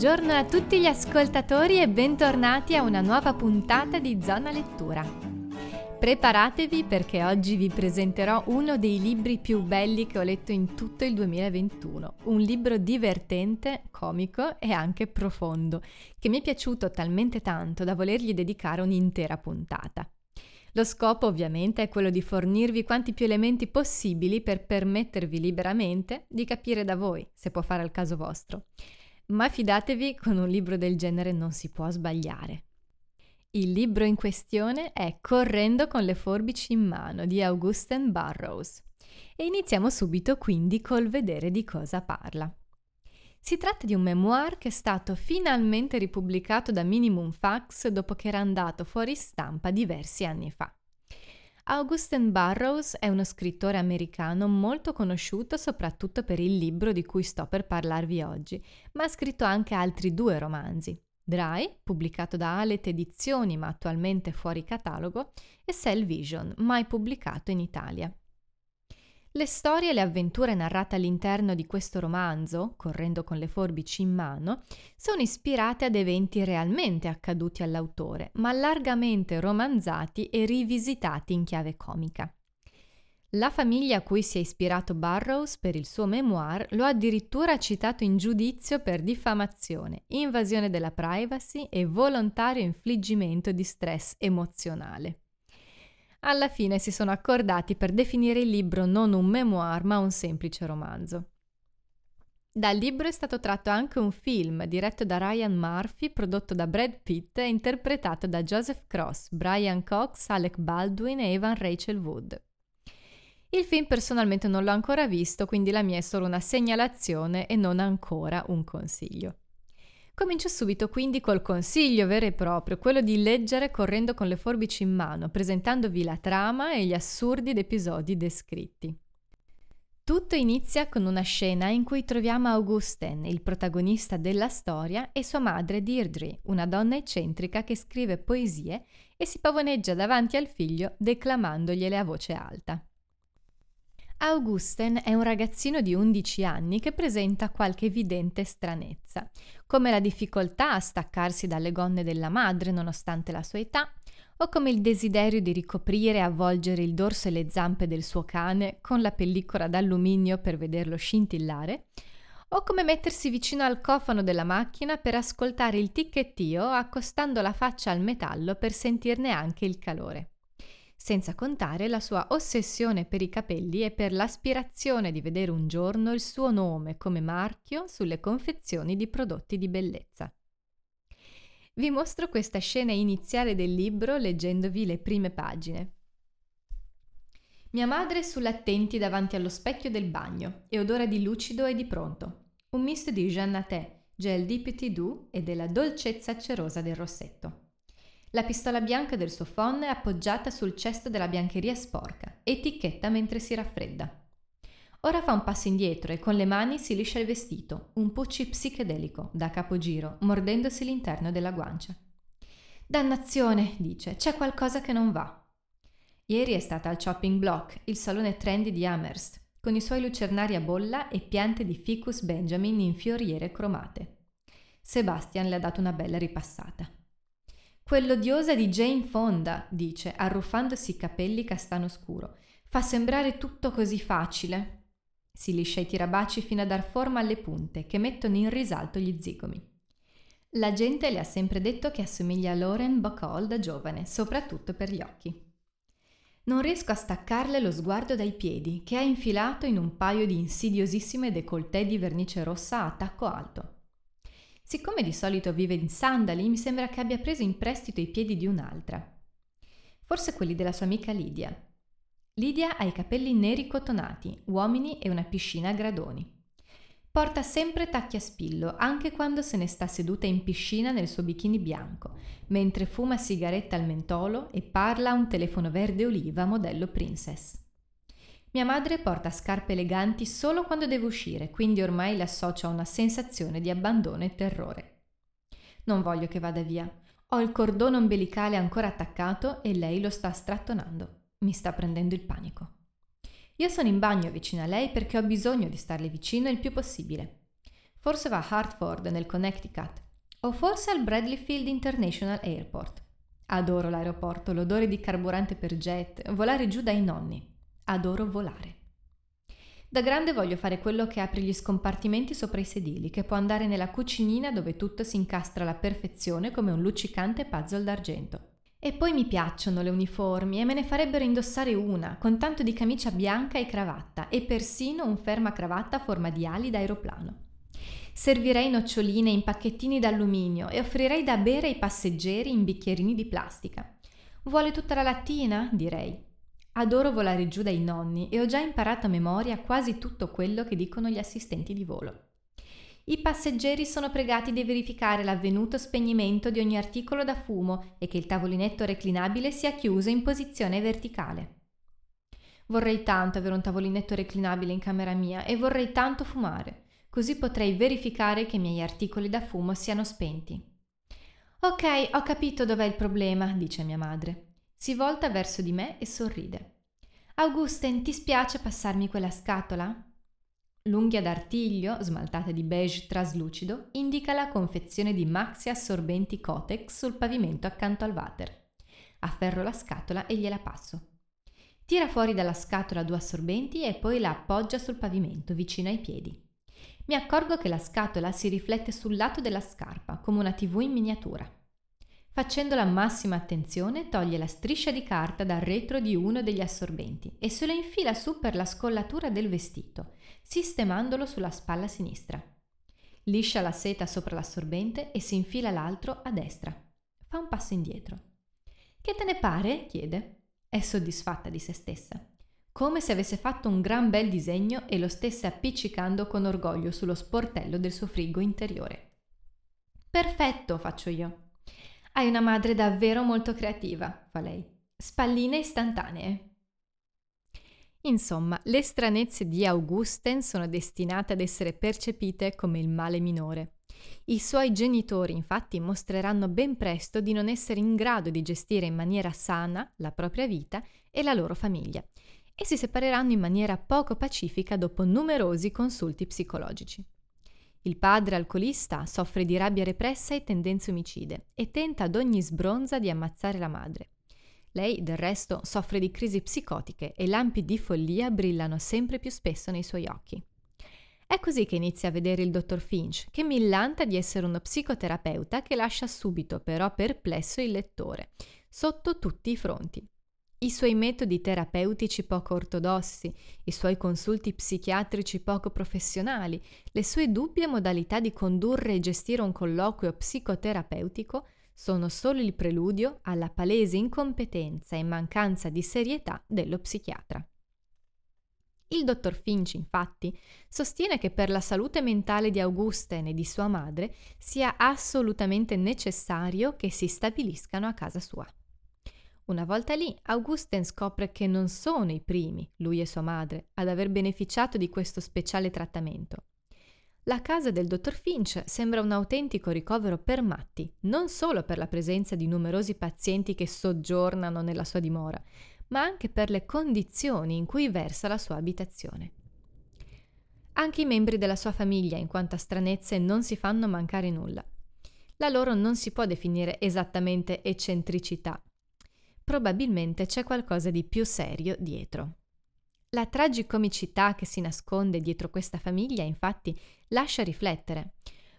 Buongiorno a tutti gli ascoltatori e bentornati a una nuova puntata di Zona Lettura. Preparatevi perché oggi vi presenterò uno dei libri più belli che ho letto in tutto il 2021, un libro divertente, comico e anche profondo, che mi è piaciuto talmente tanto da volergli dedicare un'intera puntata. Lo scopo ovviamente è quello di fornirvi quanti più elementi possibili per permettervi liberamente di capire da voi se può fare al caso vostro ma fidatevi, con un libro del genere non si può sbagliare. Il libro in questione è Correndo con le forbici in mano di Augusten Burroughs e iniziamo subito quindi col vedere di cosa parla. Si tratta di un memoir che è stato finalmente ripubblicato da Minimum Fax dopo che era andato fuori stampa diversi anni fa. Augusten Burroughs è uno scrittore americano molto conosciuto soprattutto per il libro di cui sto per parlarvi oggi, ma ha scritto anche altri due romanzi. Dry, pubblicato da Alet Edizioni ma attualmente fuori catalogo, e Cell Vision, mai pubblicato in Italia. Le storie e le avventure narrate all'interno di questo romanzo, correndo con le forbici in mano, sono ispirate ad eventi realmente accaduti all'autore, ma largamente romanzati e rivisitati in chiave comica. La famiglia a cui si è ispirato Burroughs per il suo memoir lo ha addirittura citato in giudizio per diffamazione, invasione della privacy e volontario infliggimento di stress emozionale alla fine si sono accordati per definire il libro non un memoir ma un semplice romanzo. Dal libro è stato tratto anche un film diretto da Ryan Murphy, prodotto da Brad Pitt e interpretato da Joseph Cross, Brian Cox, Alec Baldwin e Evan Rachel Wood. Il film personalmente non l'ho ancora visto, quindi la mia è solo una segnalazione e non ancora un consiglio. Comincio subito quindi col consiglio vero e proprio, quello di leggere correndo con le forbici in mano, presentandovi la trama e gli assurdi episodi descritti. Tutto inizia con una scena in cui troviamo Augusten, il protagonista della storia, e sua madre Deirdre, una donna eccentrica che scrive poesie e si pavoneggia davanti al figlio declamandogliele a voce alta. Augusten è un ragazzino di 11 anni che presenta qualche evidente stranezza, come la difficoltà a staccarsi dalle gonne della madre nonostante la sua età, o come il desiderio di ricoprire e avvolgere il dorso e le zampe del suo cane con la pellicola d'alluminio per vederlo scintillare, o come mettersi vicino al cofano della macchina per ascoltare il ticchettio accostando la faccia al metallo per sentirne anche il calore senza contare la sua ossessione per i capelli e per l'aspirazione di vedere un giorno il suo nome come marchio sulle confezioni di prodotti di bellezza. Vi mostro questa scena iniziale del libro leggendovi le prime pagine. Mia madre è sull'attenti davanti allo specchio del bagno e odora di lucido e di pronto. Un misto di Jean Naté, gel di Petit Doux e della dolcezza cerosa del rossetto. La pistola bianca del suo phon è appoggiata sul cesto della biancheria sporca, etichetta mentre si raffredda. Ora fa un passo indietro e con le mani si liscia il vestito, un pucci psichedelico, da capogiro, mordendosi l'interno della guancia. Dannazione, dice, c'è qualcosa che non va. Ieri è stata al Chopping Block, il salone trendy di Amherst, con i suoi lucernari a bolla e piante di ficus Benjamin in fioriere cromate. Sebastian le ha dato una bella ripassata. Quell'odiosa di Jane Fonda, dice, arruffandosi i capelli castano scuro. Fa sembrare tutto così facile. Si liscia i tirabaci fino a dar forma alle punte, che mettono in risalto gli zigomi. La gente le ha sempre detto che assomiglia a Lauren Bacall da giovane, soprattutto per gli occhi. Non riesco a staccarle lo sguardo dai piedi, che ha infilato in un paio di insidiosissime décolleté di vernice rossa a tacco alto. Siccome di solito vive in sandali, mi sembra che abbia preso in prestito i piedi di un'altra. Forse quelli della sua amica Lidia. Lidia ha i capelli neri cotonati, uomini e una piscina a gradoni. Porta sempre tacchi a spillo, anche quando se ne sta seduta in piscina nel suo bikini bianco, mentre fuma sigaretta al mentolo e parla a un telefono verde oliva modello Princess. Mia madre porta scarpe eleganti solo quando deve uscire, quindi ormai le associo a una sensazione di abbandono e terrore. Non voglio che vada via. Ho il cordone ombelicale ancora attaccato e lei lo sta strattonando. Mi sta prendendo il panico. Io sono in bagno vicino a lei perché ho bisogno di starle vicino il più possibile. Forse va a Hartford, nel Connecticut. O forse al Bradley Field International Airport. Adoro l'aeroporto, l'odore di carburante per jet, volare giù dai nonni. Adoro volare. Da grande voglio fare quello che apre gli scompartimenti sopra i sedili, che può andare nella cucinina dove tutto si incastra alla perfezione come un luccicante puzzle d'argento. E poi mi piacciono le uniformi e me ne farebbero indossare una, con tanto di camicia bianca e cravatta, e persino un ferma cravatta a forma di ali d'aeroplano. Servirei noccioline in pacchettini d'alluminio e offrirei da bere ai passeggeri in bicchierini di plastica. Vuole tutta la lattina? direi. Adoro volare giù dai nonni e ho già imparato a memoria quasi tutto quello che dicono gli assistenti di volo. I passeggeri sono pregati di verificare l'avvenuto spegnimento di ogni articolo da fumo e che il tavolinetto reclinabile sia chiuso in posizione verticale. Vorrei tanto avere un tavolinetto reclinabile in camera mia e vorrei tanto fumare, così potrei verificare che i miei articoli da fumo siano spenti. Ok, ho capito dov'è il problema, dice mia madre. Si volta verso di me e sorride. Augusten, ti spiace passarmi quella scatola? L'unghia d'artiglio, smaltata di beige traslucido, indica la confezione di maxi assorbenti Cotex sul pavimento accanto al water. Afferro la scatola e gliela passo. Tira fuori dalla scatola due assorbenti e poi la appoggia sul pavimento vicino ai piedi. Mi accorgo che la scatola si riflette sul lato della scarpa, come una tv in miniatura. Facendo la massima attenzione, toglie la striscia di carta dal retro di uno degli assorbenti e se lo infila su per la scollatura del vestito, sistemandolo sulla spalla sinistra. Liscia la seta sopra l'assorbente e si infila l'altro a destra. Fa un passo indietro. Che te ne pare? chiede. È soddisfatta di se stessa. Come se avesse fatto un gran bel disegno e lo stesse appiccicando con orgoglio sullo sportello del suo frigo interiore. Perfetto, faccio io. Hai una madre davvero molto creativa, fa lei. Spalline istantanee. Insomma, le stranezze di Augusten sono destinate ad essere percepite come il male minore. I suoi genitori infatti mostreranno ben presto di non essere in grado di gestire in maniera sana la propria vita e la loro famiglia e si separeranno in maniera poco pacifica dopo numerosi consulti psicologici. Il padre alcolista soffre di rabbia repressa e tendenze omicide e tenta ad ogni sbronza di ammazzare la madre. Lei, del resto, soffre di crisi psicotiche e lampi di follia brillano sempre più spesso nei suoi occhi. È così che inizia a vedere il dottor Finch, che millanta di essere uno psicoterapeuta che lascia subito però perplesso il lettore, sotto tutti i fronti. I suoi metodi terapeutici poco ortodossi, i suoi consulti psichiatrici poco professionali, le sue dubbie modalità di condurre e gestire un colloquio psicoterapeutico sono solo il preludio alla palese incompetenza e mancanza di serietà dello psichiatra. Il dottor Finch, infatti, sostiene che per la salute mentale di Augusten e di sua madre sia assolutamente necessario che si stabiliscano a casa sua. Una volta lì, Augusten scopre che non sono i primi, lui e sua madre, ad aver beneficiato di questo speciale trattamento. La casa del dottor Finch sembra un autentico ricovero per matti, non solo per la presenza di numerosi pazienti che soggiornano nella sua dimora, ma anche per le condizioni in cui versa la sua abitazione. Anche i membri della sua famiglia, in quanto a stranezze, non si fanno mancare nulla. La loro non si può definire esattamente eccentricità, probabilmente c'è qualcosa di più serio dietro. La tragicomicità che si nasconde dietro questa famiglia, infatti, lascia riflettere.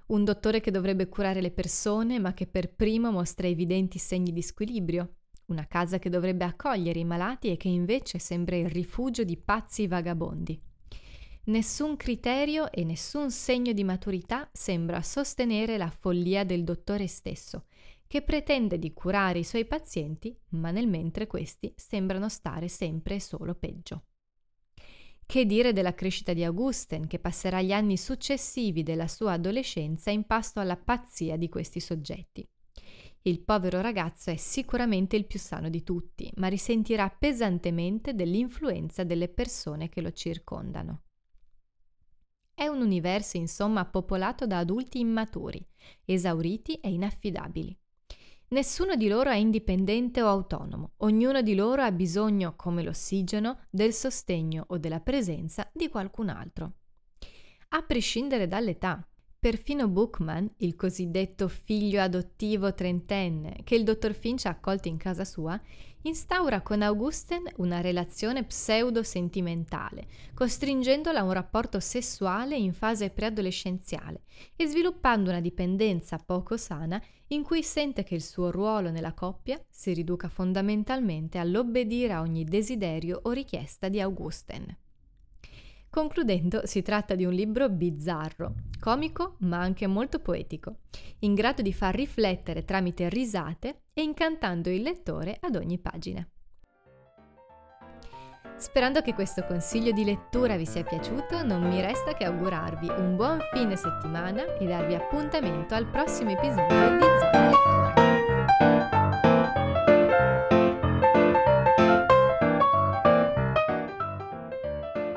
Un dottore che dovrebbe curare le persone, ma che per primo mostra evidenti segni di squilibrio. Una casa che dovrebbe accogliere i malati e che invece sembra il rifugio di pazzi vagabondi. Nessun criterio e nessun segno di maturità sembra sostenere la follia del dottore stesso, che pretende di curare i suoi pazienti, ma nel mentre questi sembrano stare sempre e solo peggio. Che dire della crescita di Augusten, che passerà gli anni successivi della sua adolescenza in pasto alla pazzia di questi soggetti. Il povero ragazzo è sicuramente il più sano di tutti, ma risentirà pesantemente dell'influenza delle persone che lo circondano. È un universo, insomma, popolato da adulti immaturi, esauriti e inaffidabili. Nessuno di loro è indipendente o autonomo, ognuno di loro ha bisogno, come l'ossigeno, del sostegno o della presenza di qualcun altro. A prescindere dall'età, Perfino Bookman, il cosiddetto figlio adottivo trentenne che il dottor Finch ha accolto in casa sua, instaura con Augusten una relazione pseudo-sentimentale, costringendola a un rapporto sessuale in fase preadolescenziale e sviluppando una dipendenza poco sana in cui sente che il suo ruolo nella coppia si riduca fondamentalmente all'obbedire a ogni desiderio o richiesta di Augusten. Concludendo, si tratta di un libro bizzarro, comico ma anche molto poetico, in grado di far riflettere tramite risate e incantando il lettore ad ogni pagina. Sperando che questo consiglio di lettura vi sia piaciuto, non mi resta che augurarvi un buon fine settimana e darvi appuntamento al prossimo episodio di